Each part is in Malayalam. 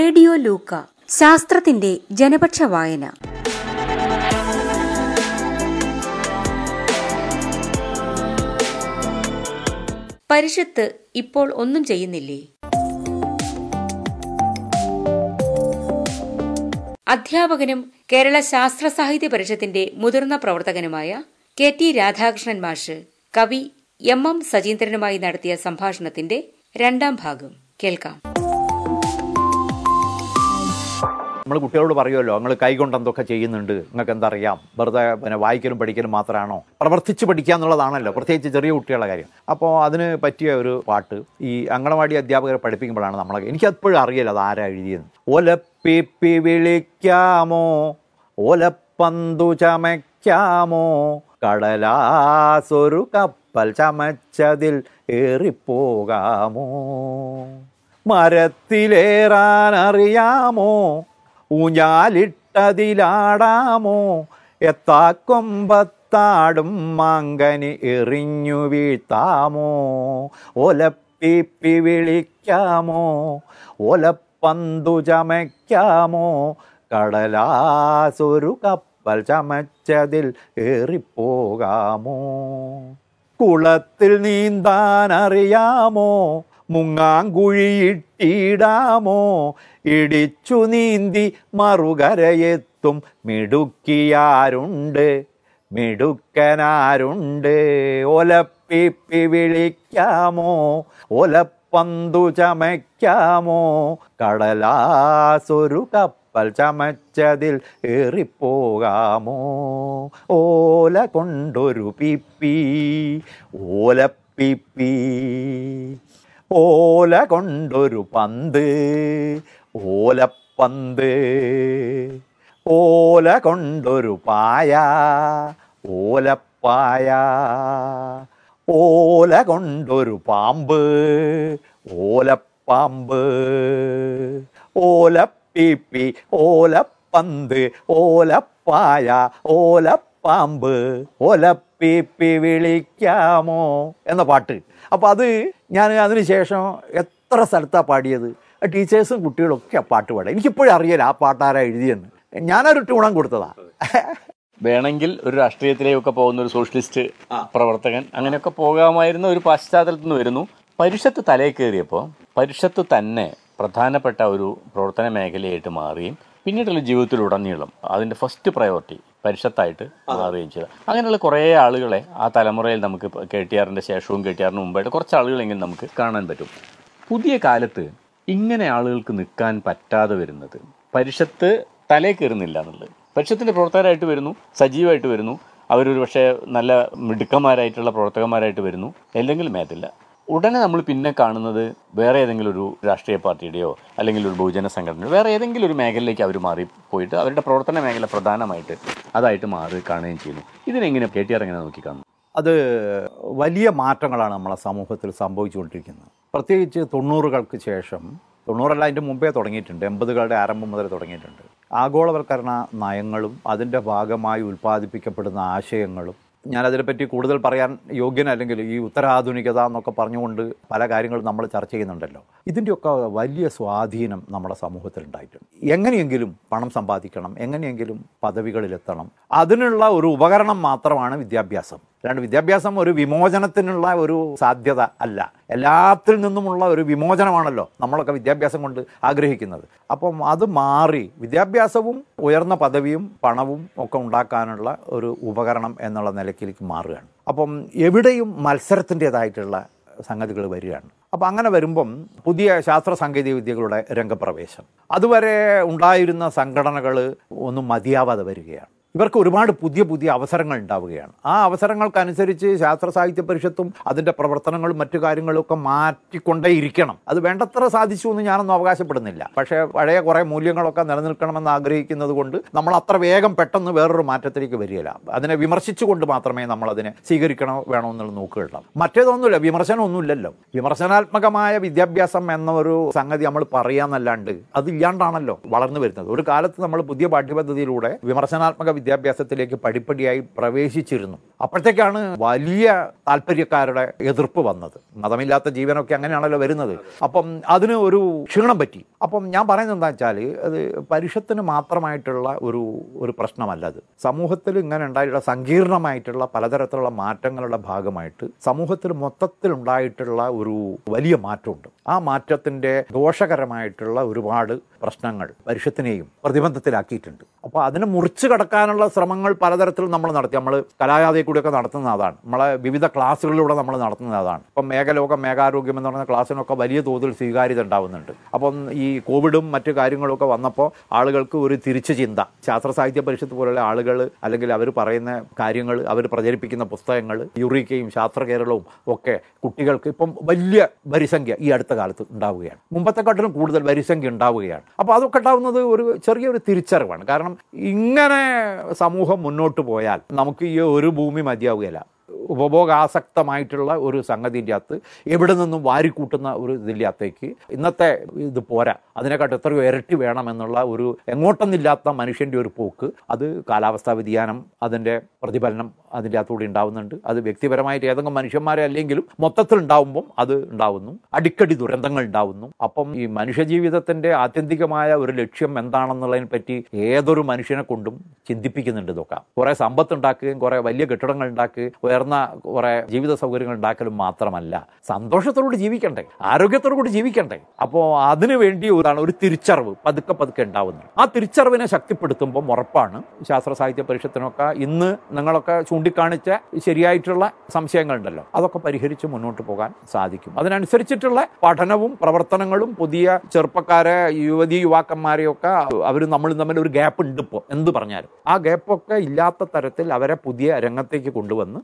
റേഡിയോ ലൂക്ക ശാസ്ത്രത്തിന്റെ ജനപക്ഷ വായന. പരിഷത്ത് ഇപ്പോൾ ഒന്നും ചെയ്യുന്നില്ലേ? അധ്യാപകനും കേരള ശാസ്ത്ര സാഹിത്യ പരിഷത്തിന്റെ മുതിർന്ന പ്രവർത്തകനുമായ കെ ടി രാധാകൃഷ്ണൻ മാഷ് കവി എം എം സജീന്ദ്രനുമായി നടത്തിയ സംഭാഷണത്തിന്റെ രണ്ടാം ഭാഗം കേൾക്കാം. നമ്മൾ കുട്ടികളോട് പറയുമല്ലോ നിങ്ങൾ കൈകൊണ്ട് എന്തൊക്കെ ചെയ്യുന്നുണ്ട്? നിങ്ങൾക്ക് എന്തറിയാം? വെറുതെ പിന്നെ വായിക്കലും പഠിക്കലും മാത്രമാണോ? പ്രവർത്തിച്ച് പഠിക്കുക എന്നുള്ളതാണല്ലോ പ്രത്യേകിച്ച് ചെറിയ കുട്ടികളുടെ കാര്യം. അപ്പോൾ അതിന് പറ്റിയ ഒരു പാട്ട് ഈ അങ്കണവാടി അധ്യാപകരെ പഠിപ്പിക്കുമ്പോഴാണ് നമ്മളെ എനിക്കപ്പോഴും അറിയില്ല അത് ആരാ എഴുതിയെന്ന്. ഒലപ്പിപ്പി വിളിക്കാമോ? ഒലപ്പന്തു ചമയ്ക്കാമോ? കടലാസൊരു കപ്പൽ ചമച്ചതിൽ ഏറിപ്പോകാമോ? മരത്തിലേറാൻ അറിയാമോ ഊഞ്ഞാലിട്ടതിലാടാമോ? എത്താക്കൊമ്പത്താടും മാങ്കനി എറിഞ്ഞു വീഴ്ത്താമോ? ഒലപ്പിപ്പി വിളിക്കാമോ? ഒലപ്പന്തു ചമയ്ക്കാമോ? കടലാസൊരു കപ്പൽ ചമച്ചതിൽ ഏറിപ്പോകാമോ? കുളത്തിൽ നീന്താൻ അറിയാമോ മുങ്ങാങ്കുഴിയിട്ടിടാമോ? ഇടിച്ചു നീന്തി മറുകരയെത്തും. മിടുക്കിയാരുണ്ട്? മിടുക്കനാരുണ്ട്? ഒലപ്പിപ്പി വിളിക്കാമോ? ഒലപ്പന്തു ചമയ്ക്കാമോ? കടലാസൊരു കപ്പൽ ചമച്ചതിൽ ഏറിപ്പോകാമോ? ഓല കൊണ്ടൊരു പിപ്പി ഓലപ്പിപ്പി. ഓല കൊണ്ടൊരു പന്ത് ഓലപ്പന്ത് ഓല കൊണ്ടൊരു പായ ഓലപ്പായ ഓല കൊണ്ടൊരു പാമ്പ് ഓലപ്പാമ്പ് ഓലപ്പിപ്പി ഓലപ്പന്ത് ഓലപ്പായ ഓലപ്പാമ്പ് ഓലപ്പിപ്പി വിളിക്കാമോ എന്ന പാട്ട്. അപ്പോൾ അത് ഞാൻ അതിനുശേഷം എത്ര സ്ഥലത്താണ് പാടിയത്? ടീച്ചേഴ്സും കുട്ടികളൊക്കെ ആ പാട്ട് പാടുക എനിക്കിപ്പോഴും അറിയില്ല ആ പാട്ടാരാ എഴുതിയെന്ന്. ഞാനൊരു ടൂണം കൊടുത്തതാ. വേണമെങ്കിൽ ഒരു രാഷ്ട്രീയത്തിലേക്കൊക്കെ പോകുന്ന ഒരു സോഷ്യലിസ്റ്റ് പ്രവർത്തകൻ അങ്ങനെയൊക്കെ പോകാമായിരുന്ന ഒരു പശ്ചാത്തലത്തിൽ നിന്ന് വരുന്നു. പരിഷത്ത് തലയിൽ കയറിയപ്പോൾ പരിഷത്ത് തന്നെ പ്രധാനപ്പെട്ട ഒരു പ്രവർത്തന മേഖലയായിട്ട് മാറുകയും പിന്നീടുള്ള ജീവിതത്തിലുടനീളം അതിന്റെ ഫസ്റ്റ് പ്രയോറിറ്റി പരിഷത്തായിട്ട് മാറുകയും ചെയ്തു. അങ്ങനെയുള്ള കുറേ ആളുകളെ ആ തലമുറയിൽ നമുക്ക് കെ ടി ആറിന്റെ ശേഷവും കെ ടി ആറിന് മുമ്പായിട്ട് കുറച്ച് ആളുകളെങ്കിലും നമുക്ക് കാണാൻ പറ്റും. പുതിയ കാലത്ത് ഇങ്ങനെ ആളുകൾക്ക് നിൽക്കാൻ പറ്റാതെ വരുന്നത് പരിഷത്ത് തലേ കയറുന്നില്ല എന്നുള്ളത്. പരിഷത്തിന്റെ പ്രവർത്തകരായിട്ട് വരുന്നു സജീവമായിട്ട് വരുന്നു. അവരൊരു പക്ഷേ നല്ല മിടുക്കന്മാരായിട്ടുള്ള പ്രവർത്തകന്മാരായിട്ട് വരുന്നു. എന്തെങ്കിലും മേത്തില്ല. ഉടനെ നമ്മൾ പിന്നെ കാണുന്നത് വേറെ ഏതെങ്കിലും ഒരു രാഷ്ട്രീയ പാർട്ടിയുടെയോ അല്ലെങ്കിൽ ഒരു ബഹുജന സംഘടനയോ വേറെ ഏതെങ്കിലും ഒരു മേഖലയിലേക്ക് അവർ മാറി പോയിട്ട് അവരുടെ പ്രവർത്തന മേഖല പ്രധാനമായിട്ട് അതായിട്ട് മാറി കാണുകയും ചെയ്യുന്നു. ഇതിനെങ്ങനെ കെ ടി ആർ എങ്ങനെ നോക്കി കാണുന്നു അത് വലിയ മാറ്റങ്ങളാണ് നമ്മളെ സമൂഹത്തിൽ സംഭവിച്ചുകൊണ്ടിരിക്കുന്നത്. പ്രത്യേകിച്ച് തൊണ്ണൂറുകൾക്ക് ശേഷം തൊണ്ണൂറല്ല അതിന്റെ മുമ്പേ തുടങ്ങിയിട്ടുണ്ട് എൺപതുകളുടെ ആരംഭം മുതൽ തുടങ്ങിയിട്ടുണ്ട്. ആഗോളവൽക്കരണ നയങ്ങളും അതിന്റെ ഭാഗമായി ഉൽപ്പാദിപ്പിക്കപ്പെടുന്ന ആശയങ്ങളും ഞാനതിനെപ്പറ്റി കൂടുതൽ പറയാൻ യോഗ്യനല്ലെങ്കിൽ ഈ ഉത്തരാധുനികത എന്നൊക്കെ പറഞ്ഞുകൊണ്ട് പല കാര്യങ്ങളും നമ്മൾ ചർച്ച ചെയ്യുന്നുണ്ടല്ലോ. ഇതിന്റെയൊക്കെ വലിയ സ്വാധീനം നമ്മുടെ സമൂഹത്തിൽ ഉണ്ടായിട്ടുണ്ട് എങ്ങനെയെങ്കിലും പണം സമ്പാദിക്കണം എങ്ങനെയെങ്കിലും പദവികളിലെത്തണം. അതിനുള്ള ഒരു ഉപകരണം മാത്രമാണ് വിദ്യാഭ്യാസം. അല്ലാണ്ട് വിദ്യാഭ്യാസം ഒരു വിമോചനത്തിനുള്ള ഒരു സാധ്യത അല്ല. എല്ലാത്തിൽ നിന്നുമുള്ള ഒരു വിമോചനമാണല്ലോ നമ്മളൊക്കെ വിദ്യാഭ്യാസം കൊണ്ട് ആഗ്രഹിക്കുന്നത്. അപ്പം അത് മാറി വിദ്യാഭ്യാസവും ഉയർന്ന പദവിയും പണവും ഒക്കെ ഉണ്ടാക്കാനുള്ള ഒരു ഉപകരണം എന്നുള്ള നിലയ്ക്കിലേക്ക് മാറുകയാണ്. അപ്പം എവിടെയും മത്സരത്തിന്റെതായിട്ടുള്ള സംഗതികൾ വരികയാണ്. അപ്പം അങ്ങനെ വരുമ്പം പുതിയ ശാസ്ത്ര സാങ്കേതിക വിദ്യകളുടെ രംഗപ്രവേശം. അതുവരെ ഉണ്ടായിരുന്ന സംഘടനകൾ ഒന്നും മതിയാവാതെ വരികയാണ്. ഇവർക്ക് ഒരുപാട് പുതിയ പുതിയ അവസരങ്ങൾ ഉണ്ടാവുകയാണ്. ആ അവസരങ്ങൾക്കനുസരിച്ച് ശാസ്ത്ര സാഹിത്യ പരിഷത്തും അതിന്റെ പ്രവർത്തനങ്ങളും മറ്റു കാര്യങ്ങളും ഒക്കെ മാറ്റിക്കൊണ്ടേ ഇരിക്കണം അത് വേണ്ടത്ര സാധിച്ചു എന്ന് ഞാനൊന്നും അവകാശപ്പെടുന്നില്ല. പക്ഷേ പഴയ കുറേ മൂല്യങ്ങളൊക്കെ നിലനിൽക്കണമെന്ന് ആഗ്രഹിക്കുന്നത് കൊണ്ട് നമ്മൾ അത്ര വേഗം പെട്ടെന്ന് വേറൊരു മാറ്റത്തിലേക്ക് വരികയില്ല. അതിനെ വിമർശിച്ചുകൊണ്ട് മാത്രമേ നമ്മൾ അതിനെ സ്വീകരിക്കണോ വേണോ എന്നുള്ളത് നോക്കുകയുള്ളൂ. മറ്റേതൊന്നുമില്ല വിമർശനമൊന്നുമില്ലല്ലോ. വിമർശനാത്മകമായ വിദ്യാഭ്യാസം എന്ന ഒരു സംഗതി നമ്മൾ പറയാന്നല്ലാണ്ട് അതില്ലാണ്ടാണല്ലോ വളർന്നു വരുന്നത്. ഒരു കാലത്ത് നമ്മൾ പുതിയ പാഠ്യപദ്ധതിയിലൂടെ വിമർശനാത്മക വിദ്യാഭ്യാസത്തിലേക്ക് പടിപ്പടിയായി പ്രവേശിച്ചിരുന്നു. അപ്പോഴത്തേക്കാണ് വലിയ താല്പര്യക്കാരുടെ എതിർപ്പ് വന്നത്. മതമില്ലാത്ത ജീവനൊക്കെ അങ്ങനെയാണല്ലോ വരുന്നത്. അപ്പം അതിന് ഒരു ക്ഷീണം പറ്റി. അപ്പം ഞാൻ പറയുന്നത് എന്താ വെച്ചാൽ അത് പരിഷത്തിന് മാത്രമായിട്ടുള്ള ഒരു ഒരു പ്രശ്നമല്ല അത്. സമൂഹത്തിൽ ഇങ്ങനെ ഉണ്ടായിട്ടുള്ള സങ്കീർണമായിട്ടുള്ള പലതരത്തിലുള്ള മാറ്റങ്ങളുടെ ഭാഗമായിട്ട് സമൂഹത്തിൽ മൊത്തത്തിലുണ്ടായിട്ടുള്ള ഒരു വലിയ മാറ്റമുണ്ട്. ആ മാറ്റത്തിന്റെ ദോഷകരമായിട്ടുള്ള ഒരുപാട് പ്രശ്നങ്ങൾ പരിഷത്തിനെയും പ്രതിബന്ധത്തിലാക്കിയിട്ടുണ്ട്. അപ്പോൾ അതിനെ മുറിച്ച് കടക്കാനുള്ള ശ്രമങ്ങൾ പലതരത്തിൽ നമ്മൾ നടത്തി. നമ്മൾ കലായാതയിൽ കൂടിയൊക്കെ നടത്തുന്ന അതാണ്. നമ്മളെ വിവിധ ക്ലാസ്സുകളിലൂടെ നമ്മൾ നടത്തുന്നത് അതാണ്. ഇപ്പം മേഘലോകം മേഘാരോഗ്യം എന്ന് പറയുന്ന ക്ലാസ്സിനൊക്കെ വലിയ തോതിൽ സ്വീകാര്യത ഉണ്ടാവുന്നുണ്ട്. അപ്പം ഈ കോവിഡും മറ്റു കാര്യങ്ങളൊക്കെ വന്നപ്പോൾ ആളുകൾക്ക് ഒരു തിരിച്ചു ചിന്ത. ശാസ്ത്ര സാഹിത്യ പരിഷത്ത് പോലുള്ള ആളുകൾ അല്ലെങ്കിൽ അവർ പറയുന്ന കാര്യങ്ങൾ അവർ പ്രചരിപ്പിക്കുന്ന പുസ്തകങ്ങൾ യുറീക്കയും ശാസ്ത്ര കേരളവും ഒക്കെ കുട്ടികൾക്ക് ഇപ്പം വലിയ വരിസംഖ്യ ഈ അടുത്ത കാലത്ത് ഉണ്ടാവുകയാണ്. മുമ്പത്തെക്കാട്ടിലും കൂടുതൽ വരിസംഖ്യ ഉണ്ടാവുകയാണ്. അപ്പോൾ അതൊക്കെ ഉണ്ടാവുന്നത് ഒരു ചെറിയൊരു തിരിച്ചറിവാണ്. കാരണം ഇങ്ങനെ സമൂഹം മുന്നോട്ട് പോയാൽ നമുക്ക് ഈ ഒരു ഭൂമി മതിയാവുകയില്ല. ഉപഭോഗാസക്തമായിട്ടുള്ള ഒരു സംഗതിന്റെ അകത്ത് എവിടെ നിന്നും വാരിക്കൂട്ടുന്ന ഒരു ഇതിന്റെ അകത്തേക്ക് ഇന്നത്തെ ഇത് പോരാ. അതിനെക്കാട്ട് എത്രയോ ഇരട്ടി വേണമെന്നുള്ള ഒരു എങ്ങോട്ടൊന്നില്ലാത്ത മനുഷ്യന്റെ ഒരു പോക്ക്. അത് കാലാവസ്ഥാ വ്യതിയാനം അതിന്റെ പ്രതിഫലനം അതിന്റെ അകത്തൂടെ ഉണ്ടാവുന്നുണ്ട്. അത് വ്യക്തിപരമായിട്ട് ഏതെങ്കിലും മനുഷ്യന്മാരെ അല്ലെങ്കിലും മൊത്തത്തിൽ ഉണ്ടാവുമ്പം അത് ഉണ്ടാവുന്നു. അടിക്കടി ദുരന്തങ്ങൾ ഉണ്ടാവുന്നു. അപ്പം ഈ മനുഷ്യജീവിതത്തിന്റെ ആത്യന്തികമായ ഒരു ലക്ഷ്യം എന്താണെന്നുള്ളതിനെ പറ്റി ഏതൊരു മനുഷ്യനെ കൊണ്ടും ചിന്തിപ്പിക്കുന്നുണ്ട് ഇതൊക്കെ. കുറേ സമ്പത്ത് ഉണ്ടാക്കുകയും കുറേ വലിയ കെട്ടിടങ്ങൾ ഉണ്ടാക്കുകയും ഉയർന്ന കുറേ ജീവിത സൗകര്യങ്ങൾ ഉണ്ടാക്കലും മാത്രമല്ല സന്തോഷത്തോടുകൂടി ജീവിക്കണ്ടേ ആരോഗ്യത്തോടുകൂടി ജീവിക്കണ്ടേ? അപ്പോൾ അതിനു വേണ്ടി ഒരാണ് ഒരു തിരിച്ചറിവ് പതുക്കെ പതുക്കെ ഉണ്ടാവുന്നത്. ആ തിരിച്ചറിവിനെ ശക്തിപ്പെടുത്തുമ്പോൾ ഉറപ്പാണ് ശാസ്ത്ര സാഹിത്യ പരിഷത്തിനൊക്കെ ഇന്ന് നിങ്ങളൊക്കെ ചൂണ്ടിക്കാണിച്ച ശരിയായിട്ടുള്ള സംശയങ്ങളുണ്ടല്ലോ അതൊക്കെ പരിഹരിച്ച് മുന്നോട്ട് പോകാൻ സാധിക്കും. അതിനനുസരിച്ചിട്ടുള്ള പഠനവും പ്രവർത്തനങ്ങളും പുതിയ ചെറുപ്പക്കാരെ യുവതി യുവാക്കന്മാരെയൊക്കെ അവർ നമ്മൾ തമ്മിൽ ഒരു ഗ്യാപ്പ് ഉണ്ട് ഇപ്പോൾ എന്ത് പറഞ്ഞാലും ആ ഗ്യാപ്പൊക്കെ ഇല്ലാത്ത തരത്തിൽ അവരെ പുതിയ രംഗത്തേക്ക് കൊണ്ടുവന്ന്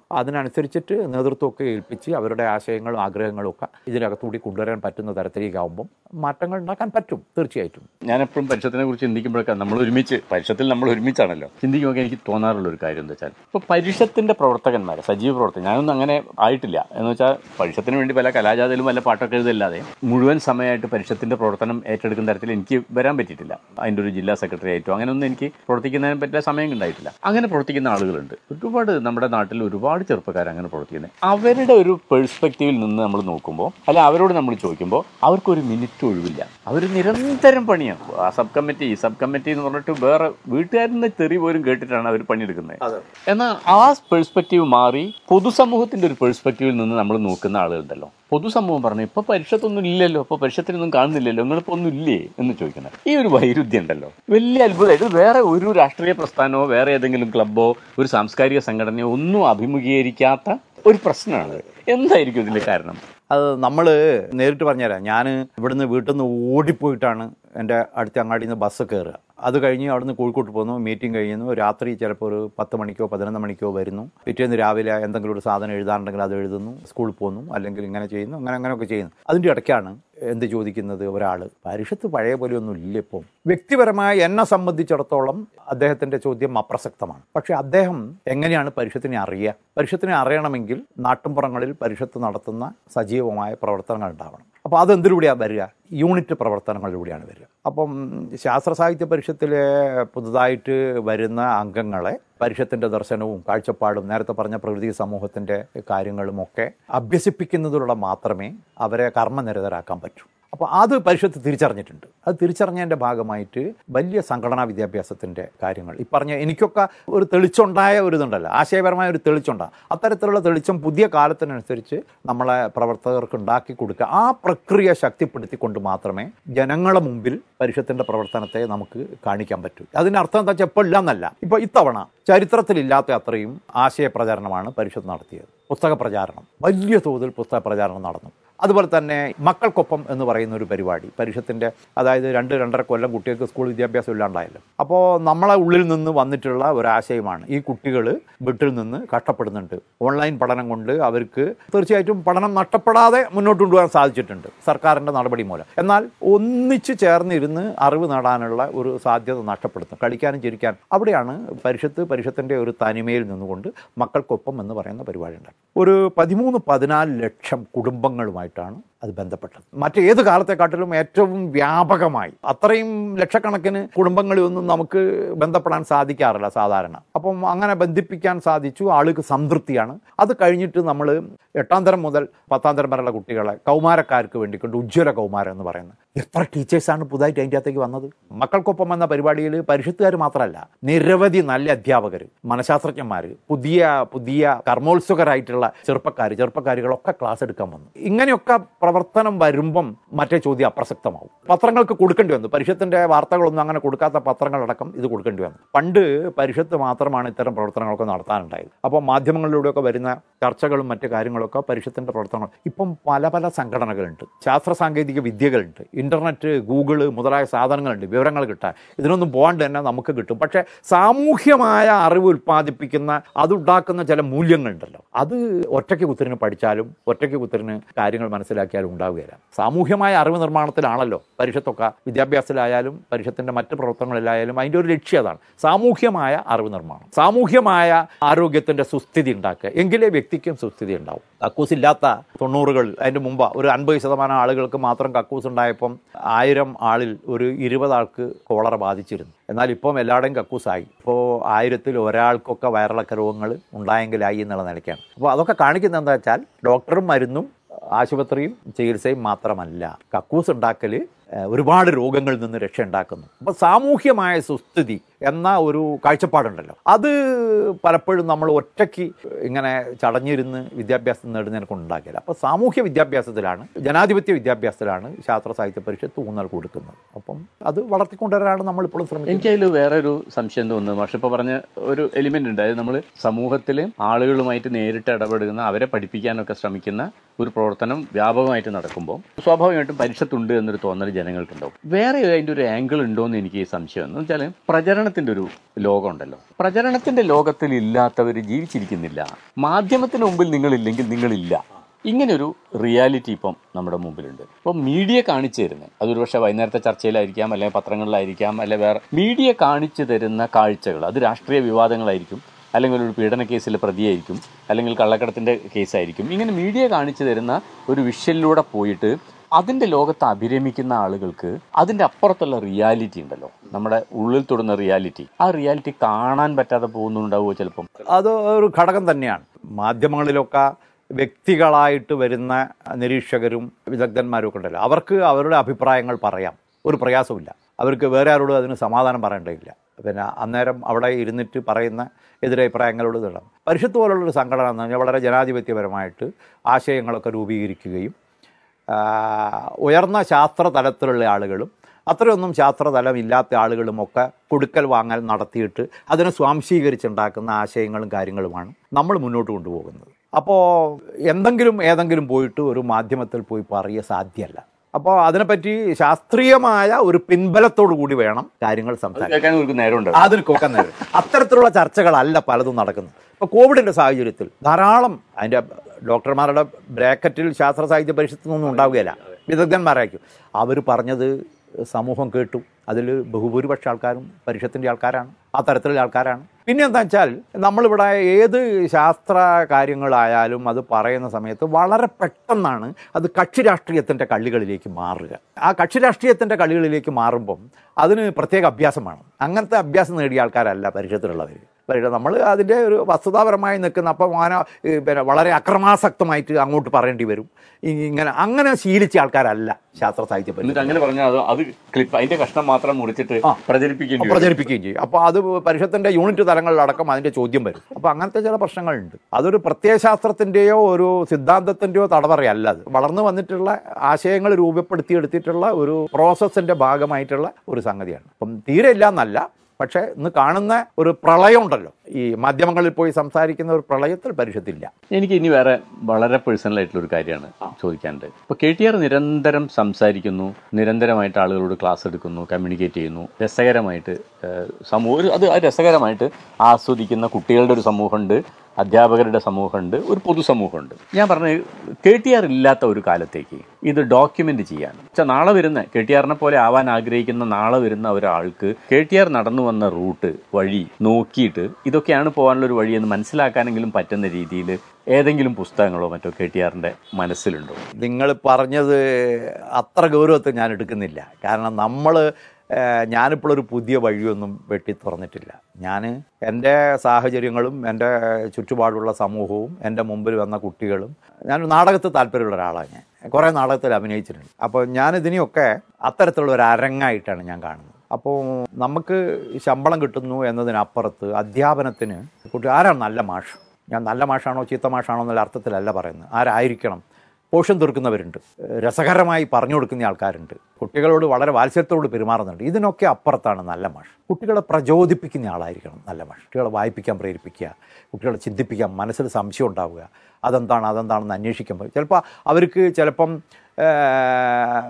അതിനനുസരിച്ചിട്ട് നേതൃത്വമൊക്കെ ഏൽപ്പിച്ച് അവരുടെ ആശയങ്ങളും ആഗ്രഹങ്ങളും ഒക്കെ ഇതിനകത്തുകൂടി കൊണ്ടുവരാൻ പറ്റുന്ന തരത്തിലേക്കാവുമ്പം മാറ്റങ്ങൾ ഉണ്ടാക്കാൻ പറ്റും തീർച്ചയായിട്ടും. ഞാൻ എപ്പോഴും പരിഷത്തിനെ കുറിച്ച് ചിന്തിക്കുമ്പോഴൊക്കെ നമ്മൾ ഒരുമിച്ച് പരിഷത്തിൽ നമ്മൾ ഒരുമിച്ചാണല്ലോ. ചിന്തിക്കുമ്പോൾ എനിക്ക് തോന്നാറുള്ള ഒരു കാര്യം എന്താ വെച്ചാൽ ഇപ്പോൾ പരിഷത്തിന്റെ പ്രവർത്തകന്മാർ സജീവ പ്രവർത്തകൻ ഞാനൊന്നും അങ്ങനെ ആയിട്ടില്ല. എന്ന് വെച്ചാൽ പരിഷത്തിന് വേണ്ടി പല കലാജാതയിലും വല്ല പാട്ടൊക്കെ എഴുതല്ലാതെ മുഴുവൻ സമയമായിട്ട് പരിഷത്തിന്റെ പ്രവർത്തനം ഏറ്റെടുക്കുന്ന തരത്തിൽ എനിക്ക് വരാൻ പറ്റിയിട്ടില്ല. അതിന്റെ ഒരു ജില്ലാ സെക്രട്ടറി ആയിട്ടോ അങ്ങനെയൊന്നും എനിക്ക് പ്രവർത്തിക്കുന്നതിനെ പറ്റിയ സമയം ഉണ്ടായിട്ടില്ല. അങ്ങനെ പ്രവർത്തിക്കുന്ന ആളുകളുണ്ട്. ഒരുപാട് നമ്മുടെ നാട്ടിൽ ഒരുപാട് ചെറുപ്പക്കാർ അങ്ങനെ പ്രവർത്തിക്കുന്നത്. അവരുടെ ഒരു പെർസ്പെക്റ്റീവിൽ നിന്ന് നമ്മൾ നോക്കുമ്പോൾ അല്ല അവരോട് നമ്മൾ ചോദിക്കുമ്പോൾ അവർക്കൊരു മിനിറ്റ് ഒഴിവില്ല. അവർ നിരന്തരം പണിയാണ്. ആ സബ് കമ്മിറ്റി ഈ സബ് കമ്മിറ്റി എന്ന് പറഞ്ഞിട്ട് വേറെ വീട്ടുകാരിൽ നിന്ന് തെറി പോലും കേട്ടിട്ടാണ് അവർ പണിയെടുക്കുന്നത്. എന്നാൽ ആ പെർസ്പെക്റ്റീവ് മാറി പൊതുസമൂഹത്തിന്റെ ഒരു പെർസ്പെക്റ്റീവിൽ നിന്ന് നമ്മൾ നോക്കുന്ന ആളുകളുണ്ടല്ലോ. പൊതുസമൂഹം പറഞ്ഞു ഇപ്പൊ പരിഷത്തൊന്നും ഇല്ലല്ലോ ഇപ്പൊ പരിഷത്തിനൊന്നും കാണുന്നില്ലല്ലോ നിങ്ങളിപ്പോ ഒന്നും ഇല്ലേ? എന്ന് ചോദിക്കുന്നത്. ഈ ഒരു വൈരുദ്ധ്യം ഉണ്ടല്ലോ. വലിയ അത്ഭുതമായിട്ട് വേറെ ഒരു രാഷ്ട്രീയ പ്രസ്ഥാനമോ വേറെ ഏതെങ്കിലും ക്ലബ്ബോ ഒരു സാംസ്കാരിക സംഘടനയോ ഒന്നും അഭിമുഖീകരിക്കാത്ത ഒരു പ്രശ്നമാണ് എന്തായിരിക്കും ഇതിന്റെ കാരണം? അത് നമ്മൾ നേരിട്ട് പറഞ്ഞുതരാം. ഞാൻ ഇവിടുന്ന് വീട്ടിൽ നിന്ന് ഓടിപ്പോയിട്ടാണ് എന്റെ അടുത്ത അങ്ങാടിയിൽ നിന്ന് ബസ് കയറുക അത് കഴിഞ്ഞ് അവിടുന്ന് കോഴിക്കോട്ട് പോകുന്നു മീറ്റിംഗ് കഴിയുന്നു രാത്രി ചിലപ്പോൾ ഒരു പത്ത് മണിക്കോ പതിനൊന്ന് മണിക്കോ വരുന്നു. പിറ്റേന്ന് രാവിലെ എന്തെങ്കിലും ഒരു സാധനം എഴുതാറുണ്ടെങ്കിൽ അത് എഴുതുന്നു. സ്കൂളിൽ പോകുന്നു അല്ലെങ്കിൽ ഇങ്ങനെ ചെയ്യുന്നു. അങ്ങനെ അങ്ങനെയൊക്കെ ചെയ്യുന്നു. അതിന്റെ ഇടയ്ക്കാണ് എന്ത് ചോദിക്കുന്നത്? ഒരാൾ പരിഷത്ത് പഴയ പോലെയൊന്നും ഇല്ല ഇപ്പം. വ്യക്തിപരമായി എന്നെ സംബന്ധിച്ചിടത്തോളം അദ്ദേഹത്തിന്റെ ചോദ്യം അപ്രസക്തമാണ്. പക്ഷേ അദ്ദേഹം എങ്ങനെയാണ് പരിഷത്തിനെ അറിയുക? പരിഷത്തിനെ അറിയണമെങ്കിൽ നാട്ടിൻപുറങ്ങളിൽ പരിഷത്ത് നടത്തുന്ന സജീവമായ പ്രവർത്തനങ്ങൾ ഉണ്ടാവണം. അപ്പോൾ അതെന്തിലൂടെയാണ് വരിക? യൂണിറ്റ് പ്രവർത്തനങ്ങളിലൂടെയാണ് വരിക. അപ്പം ശാസ്ത്ര സാഹിത്യ പരിഷത്തിലെ പുതുതായിട്ട് വരുന്ന അംഗങ്ങളെ പരിഷത്തിന്റെ ദർശനവും കാഴ്ചപ്പാടും നേരത്തെ പറഞ്ഞ പ്രകൃതി സമൂഹത്തിന്റെ കാര്യങ്ങളുമൊക്കെ അഭ്യസിപ്പിക്കുന്നതിലൂടെ മാത്രമേ അവരെ കർമ്മനിരതരാക്കാൻ പറ്റൂ. അപ്പോൾ അത് പരിഷത്ത് തിരിച്ചറിഞ്ഞിട്ടുണ്ട്. അത് തിരിച്ചറിഞ്ഞതിന്റെ ഭാഗമായിട്ട് വലിയ സംഘടനാ വിദ്യാഭ്യാസത്തിന്റെ കാര്യങ്ങൾ. ഈ പറഞ്ഞ എനിക്കൊക്കെ ഒരു തെളിച്ചുണ്ടായ ഒരു ഇതുണ്ടല്ലോ. ആശയപരമായ ഒരു തെളിച്ചുണ്ടാകും അത്തരത്തിലുള്ള തെളിച്ചം പുതിയ കാലത്തിനനുസരിച്ച് നമ്മളെ പ്രവർത്തകർക്ക് ഉണ്ടാക്കി കൊടുക്കുക ആ പ്രക്രിയ ശക്തിപ്പെടുത്തിക്കൊണ്ട് മാത്രമേ ജനങ്ങളെ മുമ്പിൽ പരിഷത്തിന്റെ പ്രവർത്തനത്തെ നമുക്ക് കാണിക്കാൻ പറ്റൂ. അതിന്റെ അർത്ഥം എന്താ വെച്ചാൽ ഇപ്പോൾ ഇല്ലാന്നല്ല ഇപ്പോൾ ഇത്തവണ ചരിത്രത്തിലില്ലാത്ത അത്രയും ആശയപ്രചാരണമാണ് പരിഷത്ത് നടത്തിയത്. പുസ്തക പ്രചാരണം. വലിയ തോതിൽ പുസ്തക പ്രചാരണം നടന്നു. അതുപോലെ തന്നെ മക്കൾക്കൊപ്പം എന്ന് പറയുന്ന ഒരു പരിപാടി. പരിഷത്തിന്റെ അതായത് രണ്ട് രണ്ടര കൊല്ലം കുട്ടികൾക്ക് സ്കൂൾ വിദ്യാഭ്യാസം ഇല്ലാണ്ടായല്ലോ. അപ്പോൾ നമ്മളെ ഉള്ളിൽ നിന്ന് വന്നിട്ടുള്ള ഒരാശയമാണ് ഈ കുട്ടികൾ വീട്ടിൽ നിന്ന് കഷ്ടപ്പെടുന്നുണ്ട്. ഓൺലൈൻ പഠനം കൊണ്ട് അവർക്ക് തീർച്ചയായിട്ടും പഠനം നഷ്ടപ്പെടാതെ മുന്നോട്ട് കൊണ്ടുപോകാൻ സാധിച്ചിട്ടുണ്ട് സർക്കാരിന്റെ നടപടി മൂലം. എന്നാൽ ഒന്നിച്ച് ചേർന്നിരുന്ന് അറിവ് നേടാനുള്ള ഒരു സാധ്യത നഷ്ടപ്പെടുത്തും കളിക്കാനും ചിരിക്കാനും അവിടെയാണ് പരിഷത്ത് പരിഷത്തിന്റെ ഒരു തനിമയിൽ നിന്നുകൊണ്ട് മക്കൾക്കൊപ്പം എന്ന് പറയുന്ന പരിപാടി ഉണ്ടായി ഒരു പതിമൂന്ന് പതിനാല് ലക്ഷം കുടുംബങ്ങളുമായിട്ടാണ് അത് ബന്ധപ്പെട്ടത്. മറ്റേത് കാലത്തെക്കാട്ടിലും ഏറ്റവും വ്യാപകമായി. അത്രയും ലക്ഷക്കണക്കിന് കുടുംബങ്ങളിലൊന്നും നമുക്ക് ബന്ധപ്പെടാൻ സാധിക്കാറില്ല സാധാരണ. അപ്പം അങ്ങനെ ബന്ധിപ്പിക്കാൻ സാധിച്ചു. ആൾക്ക് സംതൃപ്തിയാണ്. അത് കഴിഞ്ഞിട്ട് നമ്മൾ എട്ടാം തരം മുതൽ പത്താം തരം വരെയുള്ള കുട്ടികളെ കൗമാരക്കാർക്ക് വേണ്ടിക്കൊണ്ട് ഉജ്ജ്വല കൗമാരം എന്ന് പറയുന്നത്. എത്ര ടീച്ചേഴ്സാണ് പുതുതായിട്ട് അതിന്റെ അകത്തേക്ക് വന്നത്? മക്കൾക്കൊപ്പം എന്ന പരിപാടിയിൽ പരിഷത്തുകാർ മാത്രമല്ല നിരവധി നല്ല അധ്യാപകർ മനഃശാസ്ത്രജ്ഞന്മാർ പുതിയ പുതിയ കർമ്മോത്സുകരായിട്ടുള്ള ചെറുപ്പക്കാർ ചെറുപ്പക്കാരികളൊക്കെ ക്ലാസ് എടുക്കാൻ വന്നു. ഇങ്ങനെയൊക്കെ പ്രവർത്തനം വരുമ്പം മറ്റേ ചോദ്യം അപ്രസക്തമാവും. പത്രങ്ങൾക്ക് കൊടുക്കേണ്ടി വന്നു. പരിഷത്തിന്റെ വാർത്തകളൊന്നും അങ്ങനെ കൊടുക്കാത്ത പത്രങ്ങളടക്കം ഇത് കൊടുക്കേണ്ടി വന്നു. പണ്ട് പരിഷത്ത് മാത്രമാണ് ഇത്തരം പ്രവർത്തനങ്ങളൊക്കെ നടത്താനുണ്ടായത്. അപ്പോൾ മാധ്യമങ്ങളിലൂടെയൊക്കെ വരുന്ന ചർച്ചകളും മറ്റു കാര്യങ്ങളൊക്കെ പരിഷത്തിന്റെ പ്രവർത്തനങ്ങൾ. ഇപ്പം പല പല സംഘടനകളുണ്ട്. ശാസ്ത്ര സാങ്കേതിക വിദ്യകളുണ്ട്. ഇന്റർനെറ്റ് ഗൂഗിൾ മുതലായ സാധനങ്ങളുണ്ട്. വിവരങ്ങൾ കിട്ടാൻ. ഇതിനൊന്നും പോകാണ്ട് തന്നെ നമുക്ക് കിട്ടും. പക്ഷേ സാമൂഹ്യമായ അറിവ് ഉൽപ്പാദിപ്പിക്കുന്ന അതുണ്ടാക്കുന്ന ചില മൂല്യങ്ങളുണ്ടല്ലോ. അത് ഒറ്റയ്ക്ക് കുത്തിരിന് പഠിച്ചാലും ഒറ്റയ്ക്ക് കുത്തിരിന് കാര്യങ്ങൾ മനസ്സിലാക്കിയാലും ഉണ്ടാവുകയില്ല. സാമൂഹ്യമായ അറിവ് നിർമ്മാണത്തിലാണല്ലോ പരിഷത്തൊക്കെ വിദ്യാഭ്യാസത്തിലായാലും പരിഷത്തിന്റെ മറ്റ് പ്രവർത്തനങ്ങളിലായാലും അതിന്റെ ഒരു ലക്ഷ്യം അതാണ്. സാമൂഹ്യമായ അറിവ് നിർമ്മാണം. സാമൂഹ്യമായ ആരോഗ്യത്തിന്റെ സുസ്ഥിതി ഉണ്ടാക്കുക. എങ്കിലേ വ്യക്തിക്കും സുസ്ഥിതി ഉണ്ടാവും. കക്കൂസ് ഇല്ലാത്ത തൊണ്ണൂറുകൾ അതിന്റെ മുമ്പ് ഒരു അൻപത് ശതമാനം ആളുകൾക്ക് മാത്രം കക്കൂസ് ഉണ്ടായപ്പം ആയിരം ആളിൽ ഒരു ഇരുപത് ആൾക്ക് കോളറ ബാധിച്ചിരുന്നു. എന്നാൽ ഇപ്പം എല്ലാവരുടെയും കക്കൂസായി. ഇപ്പോൾ ആയിരത്തിൽ ഒരാൾക്കൊക്കെ വയറിളക്ക രോഗങ്ങൾ ഉണ്ടായെങ്കിലായി എന്നുള്ള നിലയ്ക്കാണ്. അപ്പോൾ അതൊക്കെ കാണിക്കുന്നത് എന്താ വെച്ചാൽ ഡോക്ടറും മരുന്നും ആശുപത്രിയും ചികിത്സയും മാത്രമല്ല. കക്കൂസ് ഉണ്ടാക്കൽ ഒരുപാട് രോഗങ്ങളിൽ നിന്ന് രക്ഷ ഉണ്ടാക്കുന്നു. അപ്പോൾ സാമൂഹ്യമായ സുസ്ഥിതി എന്ന ഒരു കാഴ്ചപ്പാടുണ്ടല്ലോ. അത് പലപ്പോഴും നമ്മൾ ഒറ്റയ്ക്ക് ഇങ്ങനെ ചടഞ്ഞിരുന്ന് വിദ്യാഭ്യാസം നേടുന്നതിനെ കൊണ്ട് ഉണ്ടാക്കിയത്. അപ്പോൾ സാമൂഹ്യ വിദ്യാഭ്യാസത്തിലാണ് ജനാധിപത്യ വിദ്യാഭ്യാസത്തിലാണ് ശാസ്ത്ര സാഹിത്യ പരിഷത്ത് ഊന്നൽ കൊടുക്കുന്നത്. അപ്പം അത് വളർത്തിക്കൊണ്ടുവരാനാണ് നമ്മൾ ഇപ്പോഴും ശ്രമിക്കുന്നത്. വേറെ ഒരു സംശയം തോന്നുന്നു. പക്ഷെ ഇപ്പോൾ പറഞ്ഞ ഒരു എലിമെന്റ് ഉണ്ട്. അതായത് നമ്മൾ സമൂഹത്തിലെ ആളുകളുമായിട്ട് നേരിട്ട് ഇടപെടുന്ന അവരെ പഠിപ്പിക്കാനൊക്കെ ശ്രമിക്കുന്ന ഒരു പ്രവർത്തനം വ്യാപകമായിട്ട് നടക്കുമ്പോൾ സ്വാഭാവികമായിട്ടും പരിഷത്തുണ്ട് എന്നൊരു തോന്നൽ ജനങ്ങൾക്കുണ്ടാവും. വേറെ അതിന്റെ ഒരു ആംഗിൾ ഉണ്ടോ എന്ന് എനിക്ക് സംശയം. എന്ന് വെച്ചാൽ പ്രചരണത്തിന്റെ ഒരു ലോകമുണ്ടല്ലോ പ്രചരണത്തിന്റെ ലോകത്തിൽ ഇല്ലാത്തവർ ജീവിച്ചിരിക്കുന്നില്ല. മാധ്യമത്തിന് മുമ്പിൽ നിങ്ങളില്ലെങ്കിൽ നിങ്ങളില്ല. ഇങ്ങനൊരു റിയാലിറ്റി ഇപ്പം നമ്മുടെ മുമ്പിലുണ്ട്. ഇപ്പം മീഡിയ കാണിച്ചു തരുന്നത്. അതൊരു പക്ഷേ വൈകുന്നേരത്തെ ചർച്ചയിലായിരിക്കാം അല്ലെങ്കിൽ പത്രങ്ങളിലായിരിക്കാം അല്ലെങ്കിൽ വേറെ മീഡിയ കാണിച്ചു തരുന്ന കാഴ്ചകൾ അത് രാഷ്ട്രീയ വിവാദങ്ങളായിരിക്കും അല്ലെങ്കിൽ ഒരു പീഡന കേസിൽ പ്രതിയായിരിക്കും അല്ലെങ്കിൽ കള്ളക്കടത്തിന്റെ കേസായിരിക്കും. ഇങ്ങനെ മീഡിയ കാണിച്ചു തരുന്ന ഒരു വിഷ്വലിലൂടെ പോയിട്ട് അതിന്റെ ലോകത്ത് അഭിരമിക്കുന്ന ആളുകൾക്ക് അതിന്റെ അപ്പുറത്തുള്ള റിയാലിറ്റി ഉണ്ടല്ലോ. നമ്മുടെ ഉള്ളിൽ തൊടുന്ന റിയാലിറ്റി ആ റിയാലിറ്റി കാണാൻ പറ്റാതെ പോകുന്നുണ്ടാവുമോ ചിലപ്പം? അത് ഒരു ഘടകം തന്നെയാണ്. മാധ്യമങ്ങളിലൊക്കെ വ്യക്തികളായിട്ട് വരുന്ന നിരീക്ഷകരും വിദഗ്ധന്മാരും ഒക്കെ ഉണ്ടല്ലോ. അവർക്ക് അവരുടെ അഭിപ്രായങ്ങൾ പറയാം. ഒരു പ്രയാസമില്ല അവർക്ക് വേറെ ആരോടും അതിന് സമാധാനം പറയേണ്ടതില്ല. പിന്നെ അന്നേരം അവിടെ ഇരുന്നിട്ട് പറയുന്ന എതിരഭിപ്രായങ്ങളോട് ഇടാം പരിഷത്ത് പോലുള്ളൊരു സംഘടന എന്ന് പറഞ്ഞാൽ വളരെ ജനാധിപത്യപരമായിട്ട് ആശയങ്ങളൊക്കെ രൂപീകരിക്കുകയും ഉയർന്ന ശാസ്ത്ര തലത്തിലുള്ള ആളുകളും അത്രയൊന്നും ശാസ്ത്രതലം ഇല്ലാത്ത ആളുകളുമൊക്കെ കൊടുക്കൽ വാങ്ങൽ നടത്തിയിട്ട് അതിനെ സ്വാംശീകരിച്ചുണ്ടാക്കുന്ന ആശയങ്ങളും കാര്യങ്ങളുമാണ് നമ്മൾ മുന്നോട്ട് കൊണ്ടുപോകുന്നത്. അപ്പോൾ എന്തെങ്കിലും ഏതെങ്കിലും പോയിട്ട് ഒരു മാധ്യമത്തിൽ പോയി പറയുക സാധ്യമല്ല. അപ്പോൾ അതിനെപ്പറ്റി ശാസ്ത്രീയമായ ഒരു പിൻബലത്തോടു കൂടി വേണം കാര്യങ്ങൾ സംസാരിക്കാൻ. നേരമുണ്ട്. അതിൽ കൊക്കുന്നത് അത്തരത്തിലുള്ള ചർച്ചകളല്ല പലതും നടക്കുന്നത്. ഇപ്പോൾ കോവിഡിന്റെ സാഹചര്യത്തിൽ ധാരാളം അതിന്റെ ഡോക്ടർമാരുടെ ബ്രാക്കറ്റിൽ ശാസ്ത്ര സാഹിത്യ പരിഷത്തിൽ നിന്നും ഉണ്ടാവുകയില്ല. വിദഗ്ധന്മാരായിരിക്കും. അവർ പറഞ്ഞത് സമൂഹം കേട്ടു. അതിൽ ബഹുഭൂരിപക്ഷ ആൾക്കാരും പരിഷത്തിന്റെ ആൾക്കാരാണ്. ആ തരത്തിലുള്ള ആൾക്കാരാണ്. പിന്നെ എന്താ വെച്ചാൽ നമ്മളിവിടെ ഏത് ശാസ്ത്ര കാര്യങ്ങളായാലും അത് പറയുന്ന സമയത്ത് വളരെ പെട്ടെന്നാണ് അത് കക്ഷി രാഷ്ട്രീയത്തിന്റെ കള്ളികളിലേക്ക് മാറുക. ആ കക്ഷി രാഷ്ട്രീയത്തിന്റെ കളികളിലേക്ക് മാറുമ്പം അതിന് പ്രത്യേക അഭ്യാസം വേണം. അങ്ങനത്തെ അഭ്യാസം നേടിയ ആൾക്കാരല്ല പരിഷത്തിലുള്ളവർ പരിഷത്ത് നമ്മൾ അതിന്റെ ഒരു വസ്തുതാപരമായി നിൽക്കുന്ന അപ്പം അങ്ങനെ പിന്നെ വളരെ അക്രമാസക്തമായിട്ട് അങ്ങോട്ട് പറയേണ്ടി വരും. ഇങ്ങനെ അങ്ങനെ ശീലിച്ച ആൾക്കാരല്ല ശാസ്ത്ര സാഹിത്യം എന്നിട്ട് അങ്ങനെ പറഞ്ഞാൽ അത് ക്ലിപ്പ് അതിന്റെ കഷ്ണം മാത്രം മുറിച്ചിട്ട് പ്രചരിപ്പിക്കുകയും പ്രചരിപ്പിക്കുകയും ചെയ്യും. അപ്പോൾ അത് പരിഷത്തിന്റെ യൂണിറ്റ് തലങ്ങളിലടക്കം അതിന്റെ ചോദ്യം വരും. അപ്പോൾ അങ്ങനത്തെ ചില പ്രശ്നങ്ങളുണ്ട്. അതൊരു പ്രത്യയശാസ്ത്രത്തിന്റെയോ ഒരു സിദ്ധാന്തത്തിന്റെയോ തടവറയല്ല അത്. വളർന്നു വന്നിട്ടുള്ള ആശയങ്ങൾ രൂപപ്പെടുത്തിയെടുത്തിട്ടുള്ള ഒരു പ്രോസസ്സിന്റെ ഭാഗമായിട്ടുള്ള ഒരു സംഗതിയാണ്. അപ്പം തീരെ ഇല്ല എന്നല്ല പക്ഷേ ഇന്ന് കാണുന്ന ഒരു പ്രളയം ഉണ്ടല്ലോ ഈ മാധ്യമങ്ങളിൽ പോയി സംസാരിക്കുന്ന ഒരു പ്രളയത്തിൽ പരിഷത്തില്ല. എനിക്ക് ഇനി വേറെ വളരെ പേഴ്സണൽ ആയിട്ടുള്ള ഒരു കാര്യമാണ് ചോദിക്കാനുണ്ട് ഇപ്പൊ കെ ടി ആർ നിരന്തരം സംസാരിക്കുന്നു നിരന്തരമായിട്ട് ആളുകളോട് ക്ലാസ് എടുക്കുന്നു കമ്മ്യൂണിക്കേറ്റ് ചെയ്യുന്നു രസകരമായിട്ട് സമൂഹം അത് രസകരമായിട്ട് ആസ്വദിക്കുന്ന കുട്ടികളുടെ ഒരു സമൂഹമുണ്ട്. അധ്യാപകരുടെ സമൂഹമുണ്ട് ഒരു പൊതുസമൂഹമുണ്ട് ഞാൻ പറഞ്ഞ കെ ടി ആർ ഇല്ലാത്ത ഒരു കാലത്തേക്ക് ഇത് ഡോക്യുമെന്റ് ചെയ്യാൻ. വെച്ചാൽ നാളെ വരുന്ന കെ ടി ആറിനെ പോലെ ആവാൻ ആഗ്രഹിക്കുന്ന നാളെ വരുന്ന ഒരാൾക്ക് കെ ടി ആർ നടന്നു വന്ന റൂട്ട് വഴി നോക്കിയിട്ട് ഇതൊക്കെയാണ് പോകാനുള്ള ഒരു വഴിയെന്ന് മനസ്സിലാക്കാനെങ്കിലും പറ്റുന്ന രീതിയിൽ ഏതെങ്കിലും പുസ്തകങ്ങളോ മറ്റോ കെ ടി ആറിന്റെ മനസ്സിലുണ്ടോ? നിങ്ങൾ പറഞ്ഞത് അത്ര ഗൗരവത്തിൽ ഞാൻ എടുക്കുന്നില്ല. കാരണം നമ്മൾ ഏഹ്, ഞാനിപ്പോഴൊരു പുതിയ വഴിയൊന്നും വെട്ടി തുറന്നിട്ടില്ല. ഞാൻ എന്റെ സാഹചര്യങ്ങളും എന്റെ ചുറ്റുപാടുള്ള സമൂഹവും എന്റെ മുമ്പിൽ വന്ന കുട്ടികളും ഞാൻ നാടകത്തിൽ താല്പര്യമുള്ള ഒരാളാണ് ഞാൻ. കുറേ നാടകത്തിൽ അഭിനയിച്ചിട്ടുണ്ട്. അപ്പോൾ ഞാനിതിനെയൊക്കെ അത്തരത്തിലുള്ള ഒരു അരങ്ങായിട്ടാണ് ഞാൻ കാണുന്നത്. അപ്പോൾ നമുക്ക് ശമ്പളം കിട്ടുന്നു എന്നതിനപ്പുറത്ത് അധ്യാപനത്തിന് കുട്ടി ആരാണ് നല്ല മാഷ്? ഞാൻ നല്ല മാഷാണോ ചീത്ത മാഷാണോ എന്നുള്ള അർത്ഥത്തിലല്ല പറയുന്നത്. ആരായിരിക്കണം? പോഷൻ തീർക്കുന്നവരുണ്ട്. രസകരമായി പറഞ്ഞു കൊടുക്കുന്ന ആൾക്കാരുണ്ട്. കുട്ടികളോട് വളരെ വാത്സല്യത്തോട് പെരുമാറുന്നുണ്ട്. ഇതിനൊക്കെ അപ്പുറത്താണ് നല്ല മാഷ്. കുട്ടികളെ പ്രചോദിപ്പിക്കുന്ന ആളായിരിക്കണം നല്ല മാഷ്. കുട്ടികളെ വായിപ്പിക്കാൻ പ്രേരിപ്പിക്കുക കുട്ടികളെ ചിന്തിപ്പിക്കാൻ മനസ്സിൽ സംശയം ഉണ്ടാവുക. അതെന്താണ് അതെന്താണെന്ന് അന്വേഷിക്കുമ്പോൾ ചിലപ്പോൾ അവർക്ക് ചിലപ്പം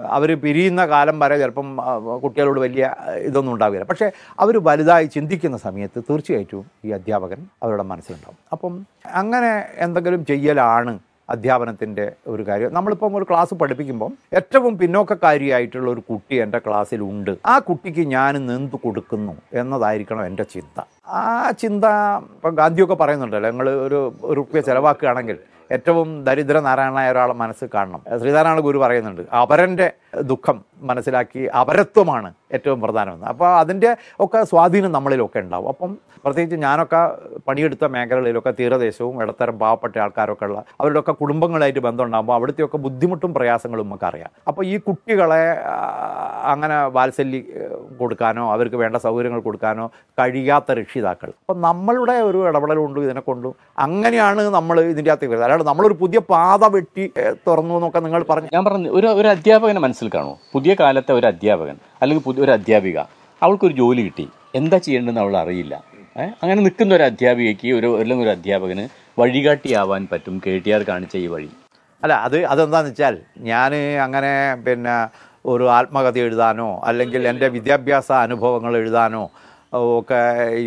അവർ പിരിയുന്ന കാലം വരെ ചിലപ്പം കുട്ടികളോട് വലിയ ഇതൊന്നും ഉണ്ടാവില്ല. പക്ഷേ അവർ വലുതായി ചിന്തിക്കുന്ന സമയത്ത് തീർച്ചയായിട്ടും ഈ അധ്യാപകൻ അവരുടെ മനസ്സിലുണ്ടാവും. അപ്പം അങ്ങനെ എന്തെങ്കിലും ചെയ്യലാണ് അധ്യാപനത്തിന്റെ ഒരു കാര്യം. നമ്മളിപ്പം ഒരു ക്ലാസ് പഠിപ്പിക്കുമ്പം ഏറ്റവും പിന്നോക്കക്കാരിയായിട്ടുള്ള ഒരു കുട്ടി എന്റെ ക്ലാസ്സിലുണ്ട്. ആ കുട്ടിക്ക് ഞാൻ നീന്ത് കൊടുക്കുന്നു എന്നതായിരിക്കണം എന്റെ ചിന്ത. ആ ചിന്ത ഇപ്പം ഗാന്ധിയൊക്കെ പറയുന്നുണ്ടല്ലോ ഞങ്ങൾ ഒരു റുപ്യ ചിലവാക്കുകയാണെങ്കിൽ ഏറ്റവും ദരിദ്ര നാരായണനായ ഒരാളെ മനസ്സിൽ കാണണം. ശ്രീനാരായണ ഗുരു പറയുന്നുണ്ട്. അവരന്റെ ദുഃഖം മനസ്സിലാക്കി അപരത്വമാണ് ഏറ്റവും പ്രധാനമെന്ന്. അപ്പോൾ അതിന്റെ ഒക്കെ സ്വാധീനം നമ്മളിലൊക്കെ ഉണ്ടാവും. അപ്പം പ്രത്യേകിച്ച് ഞാനൊക്കെ പണിയെടുത്ത മേഖലകളിലൊക്കെ തീരദേശവും ഇടത്തരം പാവപ്പെട്ട ആൾക്കാരൊക്കെ ഉള്ള അവരുടെയൊക്കെ കുടുംബങ്ങളായിട്ട് ബന്ധമുണ്ടാകുമ്പോൾ അവിടുത്തെയൊക്കെ ബുദ്ധിമുട്ടും പ്രയാസങ്ങളും നമുക്ക് അറിയാം അപ്പോൾ ഈ കുട്ടികളെ അങ്ങനെ വാത്സല്യം കൊടുക്കാനോ അവർക്ക് വേണ്ട സൗകര്യങ്ങൾ കൊടുക്കാനോ കഴിയാത്ത രക്ഷിതാക്കൾ. അപ്പം നമ്മളുടെ ഒരു ഇടപെടൽ കൊണ്ടും ഇതിനെ കൊണ്ടും അങ്ങനെയാണ് നമ്മൾ ഇതിന്റെ അകത്തേക്ക് വരുന്നത്. അല്ലാണ്ട് നമ്മളൊരു പുതിയ പാത വെട്ടി തുറന്നു എന്നൊക്കെ നിങ്ങൾ പറഞ്ഞു ഞാൻ പറഞ്ഞു ഒരു ഒരു അധ്യാപകനെ മനസ്സിൽ കാണുമോ? പുതിയ കാലത്തെ ഒരു അധ്യാപകൻ അല്ലെങ്കിൽ പുതിയ ഒരു അധ്യാപിക അവൾക്കൊരു ജോലി കിട്ടി. എന്താ ചെയ്യേണ്ടതെന്ന് അവൾ അറിയില്ല. അങ്ങനെ നിൽക്കുന്ന ഒരു അധ്യാപികയ്ക്ക് ഒരു അല്ലെങ്കിൽ ഒരു അധ്യാപകന് വഴികാട്ടിയാവാൻ പറ്റും കെ ടി ആർ കാണിച്ച ഈ വഴി. അല്ല അത് അതെന്താണെന്ന് വെച്ചാൽ ഞാൻ അങ്ങനെ പിന്നെ ഒരു ആത്മകഥ എഴുതാനോ അല്ലെങ്കിൽ എന്റെ വിദ്യാഭ്യാസ അനുഭവങ്ങൾ എഴുതാനോ ഒക്കെ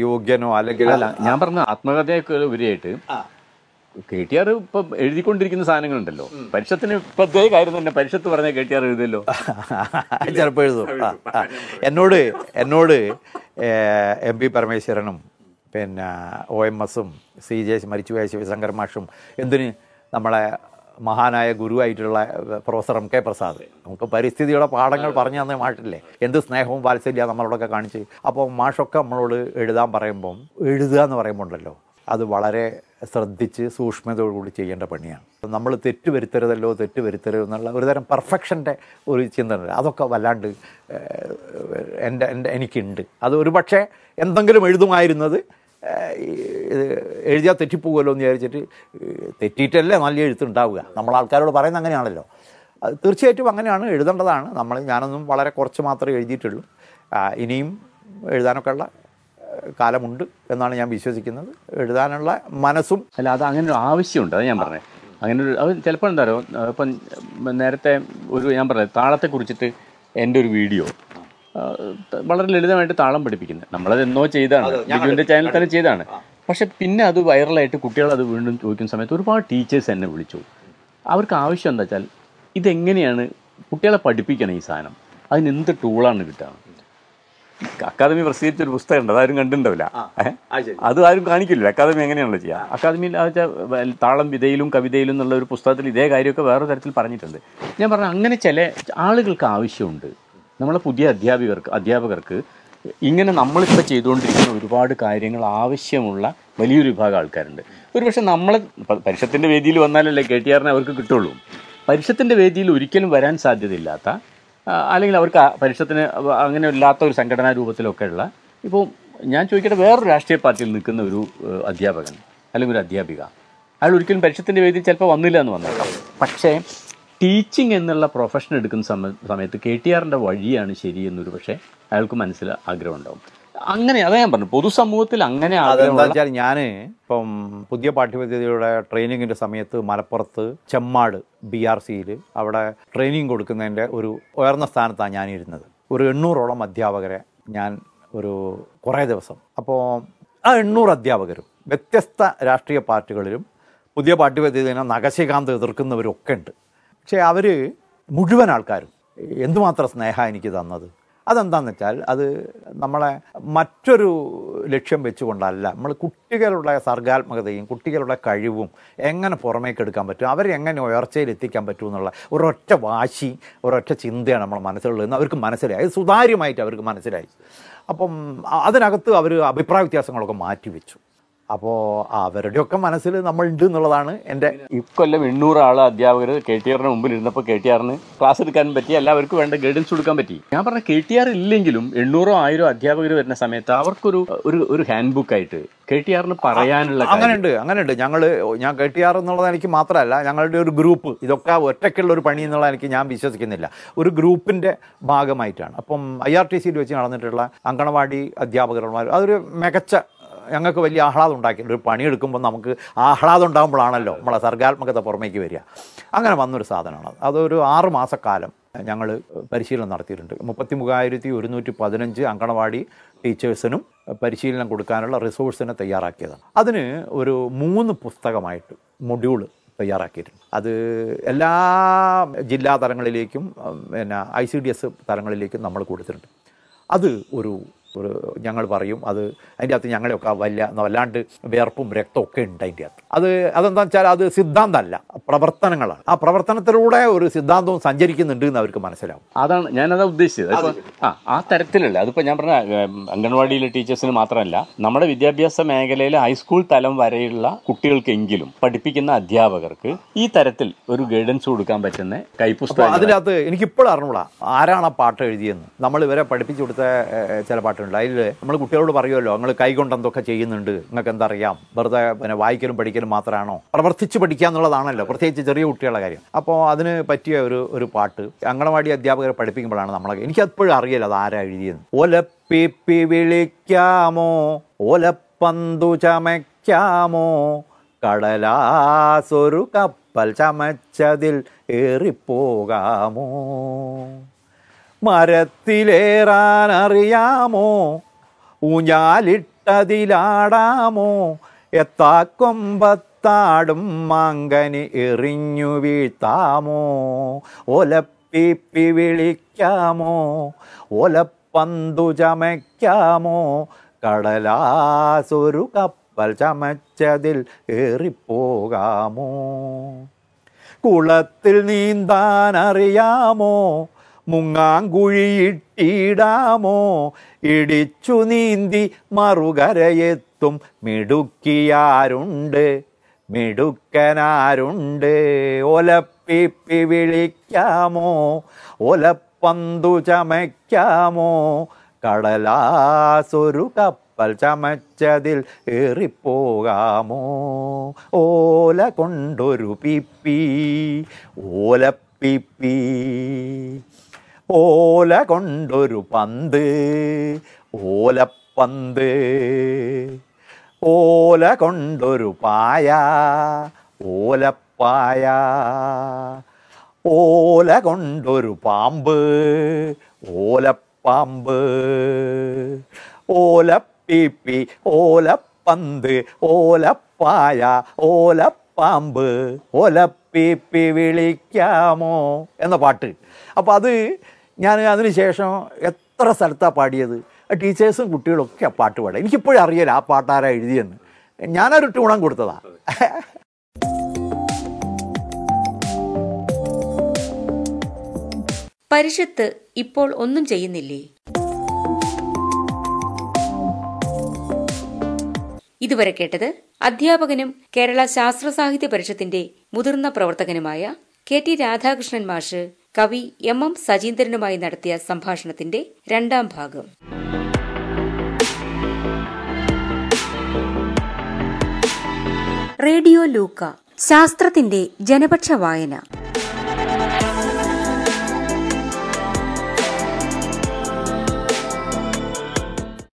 യോഗ്യനോ അല്ലെങ്കിൽ അല്ല ഞാൻ പറഞ്ഞ ആത്മകഥയൊക്കെ ഉപരിയായിട്ട് കെ ടി ആർ ഇപ്പൊ എഴുതിക്കൊണ്ടിരിക്കുന്ന സാധനങ്ങളുണ്ടല്ലോ. പരിഷത്തിന് ഇപ്പൊ അതേ കാര്യം തന്നെ പരിഷത്ത് പറഞ്ഞ കെ ടി ആർ എഴുതല്ലോ ചിലപ്പോൾ എഴുതും. എന്നോട് എന്നോട് എം പി പരമേശ്വരനും പിന്നെ ഒ എം എസും സി ജെ മരിച്ചുപോയ ശിവശങ്കർ മാഷും എന്തിന് നമ്മളെ മഹാനായ ഗുരുവായിട്ടുള്ള പ്രൊഫസർ എം കെ പ്രസാദ്. നമുക്ക് പരിസ്ഥിതിയുടെ പാഠങ്ങൾ പറഞ്ഞു തന്നെ മാഷില്ലേ? എന്ത് സ്നേഹവും വാത്സല്യ നമ്മളോടൊക്കെ കാണിച്ച്. അപ്പോൾ മാഷൊക്കെ നമ്മളോട് എഴുതാൻ പറയുമ്പം എഴുതുക എന്ന് പറയുമ്പോൾ ഉണ്ടല്ലോ അത് വളരെ ശ്രദ്ധിച്ച് സൂക്ഷ്മതയോടുകൂടി ചെയ്യേണ്ട പണിയാണ്. നമ്മൾ തെറ്റ് വരുത്തരുതല്ലോ തെറ്റ് വരുത്തരുത് എന്നുള്ള ഒരുതരം പെർഫെക്ഷന്റെ ഒരു ചിന്ത അതൊക്കെ വല്ലാണ്ട് എന്റെ എന്റെ എനിക്കുണ്ട്. അത് ഒരു പക്ഷേ എന്തെങ്കിലും എഴുതുമായിരുന്നത് ഇത് എഴുതിയാൽ തെറ്റിപ്പോകുമല്ലോ എന്ന് വിചാരിച്ചിട്ട് തെറ്റിയിട്ടല്ലേ നല്ല എഴുത്തുണ്ടാവുക. നമ്മൾ ആൾക്കാരോട് പറയുന്നത് അങ്ങനെയാണല്ലോ. തീർച്ചയായിട്ടും അങ്ങനെയാണ് എഴുതേണ്ടതാണ്. നമ്മൾ ഞാനൊന്നും വളരെ കുറച്ച് മാത്രമേ എഴുതിയിട്ടുള്ളൂ. ഇനിയും എഴുതാനൊക്കെ ഉള്ള ഏഹ്, കാലമുണ്ട് എന്നാണ് ഞാൻ വിശ്വസിക്കുന്നത്. എഴുതാനുള്ള മനസ്സും അല്ല അത് അങ്ങനെ ഒരു ആവശ്യമുണ്ട് അത് ഞാൻ പറഞ്ഞത് അങ്ങനെ ഒരു അത് ചിലപ്പോൾ എന്താ പറയുക ഇപ്പം നേരത്തെ ഒരു ഞാൻ പറഞ്ഞത് താളത്തെ കുറിച്ചിട്ട് എന്റെ ഒരു വീഡിയോ വളരെ ലളിതമായിട്ട് താളം പഠിപ്പിക്കുന്നത് നമ്മളത് എന്നോ ചെയ്താണ്. ബിജുവിന്റെ ചാനൽ തന്നെ ചെയ്താണ്. പക്ഷെ പിന്നെ അത് വൈറലായിട്ട് കുട്ടികൾ അത് വീണ്ടും ചോദിക്കുന്ന സമയത്ത് ഒരുപാട് ടീച്ചേഴ്സ് എന്നെ വിളിച്ചു. അവർക്ക് ആവശ്യം എന്താ വെച്ചാൽ ഇതെങ്ങനെയാണ് കുട്ടികളെ പഠിപ്പിക്കണം ഈ സാധനം? അതിന് എന്ത് ടൂളാണ് കിട്ടുക? അക്കാദമി പ്രസിദ്ധീകരിച്ച ഒരു പുസ്തകം ഉണ്ട് അതാരും കണ്ടിട്ടുണ്ടാവില്ല? അത് ആരും കാണിക്കില്ല. അക്കാദമി എങ്ങനെയാണല്ലോ ചെയ്യുക അക്കാദമിയിൽ വെച്ചാൽ താളം വിതയിലും കവിതയിലും എന്നുള്ള ഒരു പുസ്തകത്തിൽ ഇതേ കാര്യമൊക്കെ വേറെ തരത്തിൽ പറഞ്ഞിട്ടുണ്ട്. ഞാൻ പറഞ്ഞു അങ്ങനെ ചില ആളുകൾക്ക് ആവശ്യമുണ്ട്. നമ്മളെ പുതിയ അധ്യാപകർക്ക് അധ്യാപകർക്ക് ഇങ്ങനെ നമ്മളിപ്പോൾ ചെയ്തുകൊണ്ടിരിക്കുന്ന ഒരുപാട് കാര്യങ്ങൾ ആവശ്യമുള്ള വലിയൊരു വിഭാഗം ആൾക്കാരുണ്ട്. ഒരുപക്ഷെ നമ്മൾ പരിഷത്തിന്റെ പരിഷത്തിന്റെ വേദിയിൽ വന്നാലല്ലേ കെ ടി ആറിനെ അവർക്ക് കിട്ടുള്ളൂ. പരിഷത്തിന്റെ വേദിയിൽ ഒരിക്കലും വരാൻ സാധ്യതയില്ലാത്ത അല്ലെങ്കിൽ അവർക്ക് പരിഷത്തിന് അങ്ങനെ ഇല്ലാത്ത ഒരു സംഘടനാ രൂപത്തിലൊക്കെ ഉള്ള ഇപ്പോൾ ഞാൻ ചോദിക്കട്ടെ വേറൊരു രാഷ്ട്രീയ പാർട്ടിയിൽ നിൽക്കുന്ന ഒരു അധ്യാപകൻ അല്ലെങ്കിൽ ഒരു അധ്യാപിക അയാൾ ഒരിക്കലും പരിഷത്തിന്റെ വേദിയിൽ ചിലപ്പോൾ വന്നില്ല എന്ന് വന്നേക്കാം. പക്ഷേ ടീച്ചിങ് എന്നുള്ള പ്രൊഫഷൻ എടുക്കുന്ന സമയത്ത് കെ ടി ആറിന്റെ വഴിയാണ് ശരി എന്നൊരു പക്ഷേ അയാൾക്ക് മനസ്സിൽ ആഗ്രഹം ഉണ്ടാവും. അങ്ങനെ അതാ ഞാൻ പറഞ്ഞു പൊതുസമൂഹത്തിൽ അങ്ങനെ അതെന്താ വെച്ചാൽ ഞാൻ ഇപ്പം പുതിയ പാഠ്യപദ്ധതിയുടെ ട്രെയിനിങ്ങിന്റെ സമയത്ത് മലപ്പുറത്ത് ചെമ്മാട് ബി ആർ സിയിൽ അവിടെ ട്രെയിനിങ് കൊടുക്കുന്നതിന്റെ ഒരു ഉയർന്ന സ്ഥാനത്താണ് ഞാനിരുന്നത്. ഒരു എണ്ണൂറോളം അധ്യാപകരെ ഞാൻ ഒരു കുറേ ദിവസം. അപ്പോൾ ആ എണ്ണൂറ് അധ്യാപകരും വ്യത്യസ്ത രാഷ്ട്രീയ പാർട്ടികളിലും പുതിയ പാഠ്യപദ്ധതിനെ നഖശികാന്ത് എതിർക്കുന്നവരൊക്കെ ഉണ്ട്. പക്ഷേ അവർ മുഴുവൻ ആൾക്കാരും എന്തുമാത്രം സ്നേഹ എനിക്ക് തന്നത്? അതെന്താണെന്ന് വെച്ചാൽ അത് നമ്മളെ മറ്റൊരു ലക്ഷ്യം വെച്ചുകൊണ്ടല്ല. നമ്മൾ കുട്ടികളുടെ സർഗാത്മകതയും കുട്ടികളുടെ കഴിവും എങ്ങനെ പുറമേക്ക് എടുക്കാൻ പറ്റും അവരെ എങ്ങനെ ഉയർച്ചയിൽ എത്തിക്കാൻ പറ്റും എന്നുള്ള ഒരൊറ്റ വാശി ഒരൊറ്റ ചിന്തയാണ് നമ്മൾ മനസ്സിലുള്ളതെന്ന് അവർക്ക് മനസ്സിലായി. അത് സുതാര്യമായിട്ട് അവർക്ക് മനസ്സിലായി. അപ്പം അതിനകത്ത് അവർ അഭിപ്രായ വ്യത്യാസങ്ങളൊക്കെ മാറ്റിവെച്ചു. അപ്പോൾ അവരുടെയൊക്കെ മനസ്സിൽ നമ്മൾ ഉണ്ട് എന്നുള്ളതാണ് എന്റെ ഇക്കൊല്ലം എണ്ണൂറ് ആൾ അധ്യാപകർ കെ ടി ആറിന് മുമ്പിൽ ഇരുന്നപ്പോൾ കെ ടി ആറിന് ക്ലാസ് എടുക്കാൻ പറ്റി എല്ലാവർക്കും വേണ്ട ഗൈഡൻസ് കൊടുക്കാൻ പറ്റി. ഞാൻ പറഞ്ഞ കെ ടി ആർ ഇല്ലെങ്കിലും എണ്ണൂറോ ആയിരോ അധ്യാപകർ വരുന്ന സമയത്ത് അവർക്കൊരു ഒരു ഒരു ഹാൻഡ് ബുക്ക് ആയിട്ട് കെ ടി ആറിന് പറയാനുള്ള അങ്ങനെയുണ്ട് അങ്ങനെയുണ്ട്. ഞങ്ങൾ ഞാൻ കെ ടി ആർ എന്നുള്ളത് എനിക്ക് മാത്രമല്ല ഞങ്ങളുടെ ഒരു ഗ്രൂപ്പ് ഇതൊക്കെ ഒറ്റയ്ക്കുള്ള ഒരു പണി എന്നുള്ളത് എനിക്ക് ഞാൻ വിശ്വസിക്കുന്നില്ല. ഒരു ഗ്രൂപ്പിന്റെ ഭാഗമായിട്ടാണ്. അപ്പം ഐ ആർ ടി സിയിൽ വെച്ച് നടന്നിട്ടുള്ള അങ്കണവാടി അധ്യാപകന്മാർ അതൊരു മികച്ച ഞങ്ങൾക്ക് വലിയ ആഹ്ലാദം ഉണ്ടാക്കിയിട്ടുണ്ട് ഒരു പണിയെടുക്കുമ്പോൾ നമുക്ക് ആഹ്ലാദം ഉണ്ടാകുമ്പോഴാണല്ലോ നമ്മളെ സർഗാത്മകത പുറമേക്ക് വരിക. അങ്ങനെ വന്നൊരു സാധനമാണ്. അതൊരു ആറ് മാസക്കാലം ഞങ്ങൾ പരിശീലനം നടത്തിയിട്ടുണ്ട്. മുപ്പത്തി മൂവായിരത്തി ഒരുന്നൂറ്റി പതിനഞ്ച് അങ്കണവാടി ടീച്ചേഴ്സിനും പരിശീലനം കൊടുക്കാനുള്ള റിസോഴ്സിനെ തയ്യാറാക്കിയതാണ്. അതിന് ഒരു മൂന്ന് പുസ്തകമായിട്ട് മൊഡ്യൂൾ തയ്യാറാക്കിയിട്ടുണ്ട്. അത് എല്ലാ ജില്ലാ തലങ്ങളിലേക്കും പിന്നെ ഐ സി ഡി എസ് തലങ്ങളിലേക്കും നമ്മൾ കൊടുത്തിട്ടുണ്ട്. അത് ഒരു ഒരു ഞങ്ങൾ പറയും. അത് അതിന്റെ അകത്ത് ഞങ്ങളെയൊക്കെ വല്ല വല്ലാണ്ട് വിയർപ്പും രക്തമൊക്കെ ഉണ്ട് അതിന്റെ അകത്ത്. അത് അതെന്താ വെച്ചാൽ അത് സിദ്ധാന്തമല്ല പ്രവർത്തനങ്ങളാണ്. ആ പ്രവർത്തനത്തിലൂടെ ഒരു സിദ്ധാന്തവും സഞ്ചരിക്കുന്നുണ്ട് എന്ന് അവർക്ക് മനസ്സിലാവും. അതാണ് ഞാനതാ ഉദ്ദേശിച്ചത്. ആ ആ തരത്തിലല്ല? അതിപ്പോ ഞാൻ പറഞ്ഞ അംഗൻവാടിയിലെ ടീച്ചേഴ്സിന് മാത്രമല്ല നമ്മുടെ വിദ്യാഭ്യാസ മേഖലയിൽ ഹൈസ്കൂൾ തലം വരെയുള്ള കുട്ടികൾക്കെങ്കിലും പഠിപ്പിക്കുന്ന അധ്യാപകർക്ക് ഈ തരത്തിൽ ഒരു ഗൈഡൻസ് കൊടുക്കാൻ പറ്റുന്ന കൈപ്പുസ്തകം അതിനകത്ത് എനിക്കിപ്പോഴും അറിഞ്ഞൂടാ ആരാണ് ആ പാട്ട് എഴുതിയെന്ന്. നമ്മൾ ഇവരെ പഠിപ്പിച്ചു കൊടുത്ത ചില പാട്ടുണ്ട് അതിൽ നമ്മൾ കുട്ടികളോട് പറയുമല്ലോ നിങ്ങൾ കൈകൊണ്ട് എന്തൊക്കെ ചെയ്യുന്നുണ്ട്? നിങ്ങൾക്ക് എന്തറിയാം? വെറുതെ പിന്നെ വായിക്കലും പഠിക്കലും മാത്രമാണോ? പ്രവർത്തിച്ച് പഠിക്കുക എന്നുള്ളതാണല്ലോ പ്രത്യേകിച്ച് ചെറിയ കുട്ടികളുടെ കാര്യം. അപ്പോൾ അതിന് പറ്റിയ ഒരു ഒരു പാട്ട് അങ്കണവാടി അധ്യാപകരെ പഠിപ്പിക്കുമ്പോഴാണ് നമ്മളെ എനിക്കപ്പോഴും അറിയില്ല അത് ആരാ എഴുതിയെന്ന്. ഒലപ്പിപ്പി വിളിക്കാമോ? ഒലപ്പന്തു ചമയ്ക്കാമോ? കടലാസൊരു കപ്പൽ ചമച്ചതിൽ ഏറിപ്പോകാമോ? മരത്തിലേറാനറിയാമോ? ഊഞ്ഞാലിട്ടതിലാടാമോ? എത്താക്കൊമ്പത്താടും മാങ്കനി എറിഞ്ഞു വീഴ്ത്താമോ? ഒലപ്പിപ്പി വിളിക്കാമോ? ഒലപ്പന്തു ചമയ്ക്കാമോ? കടലാസൊരു കപ്പൽ ചമച്ചതിൽ ഏറിപ്പോകാമോ? കുളത്തിൽ നീന്താൻ അറിയാമോ മുങ്ങാങ്കുഴിയിട്ടിടാമോ ഇടിച്ചു നീന്തി മറുകരയെത്തും മിടുക്കിയാരുണ്ട്. മിടുക്കനാരുണ്ട്. ഒലപ്പിപ്പി വിളിക്കാമോ? ഒലപ്പന്തു ചമയ്ക്കാമോ? കടലാസൊരു കപ്പൽ ചമച്ചതിൽ ഏറിപ്പോകാമോ? ഓല കൊണ്ടൊരു പിപ്പി ഓലപ്പിപ്പി. ഓല കൊണ്ടൊരു പന്ത് ഓലപ്പന്ത്. ഓല കൊണ്ടൊരു പായ ഓലപ്പായ. ഓല കൊണ്ടൊരു പാമ്പ് ഓലപ്പാമ്പ്. ഓലപ്പിപ്പി ഓലപ്പന്ത് ഓലപ്പായ ഓലപ്പാമ്പ്. ഓലപ്പിപ്പി വിളിക്കാമോ എന്ന പാട്ട്. അപ്പോൾ അത് ഞാൻ അതിന് ശേഷം എത്ര സ്ഥലത്താണ് പാടിയത്? ടീച്ചേഴ്സും കുട്ടികളൊക്കെ ആ പാട്ട് പാടുക. എനിക്കിപ്പോഴും അറിയില്ല ആ പാട്ടാരാ എഴുതിയെന്ന്. ഞാനൊരു ടൂണം കൊടുത്തതാ. പരിഷത്ത് ഇപ്പോൾ ഒന്നും ചെയ്യുന്നില്ലേ? ഇതുവരെ കേട്ടത് അധ്യാപകനും കേരള ശാസ്ത്ര സാഹിത്യ പരിഷത്തിന്റെ മുതിർന്ന പ്രവർത്തകനുമായ കെ ടി രാധാകൃഷ്ണൻ മാഷ്. കവി എം എം സജീന്ദ്രനുമായി നടത്തിയ സംഭാഷണത്തിന്റെ രണ്ടാം ഭാഗം. റേഡിയോ ലൂക്ക ശാസ്ത്രത്തിന്റെ ജനപക്ഷ വായന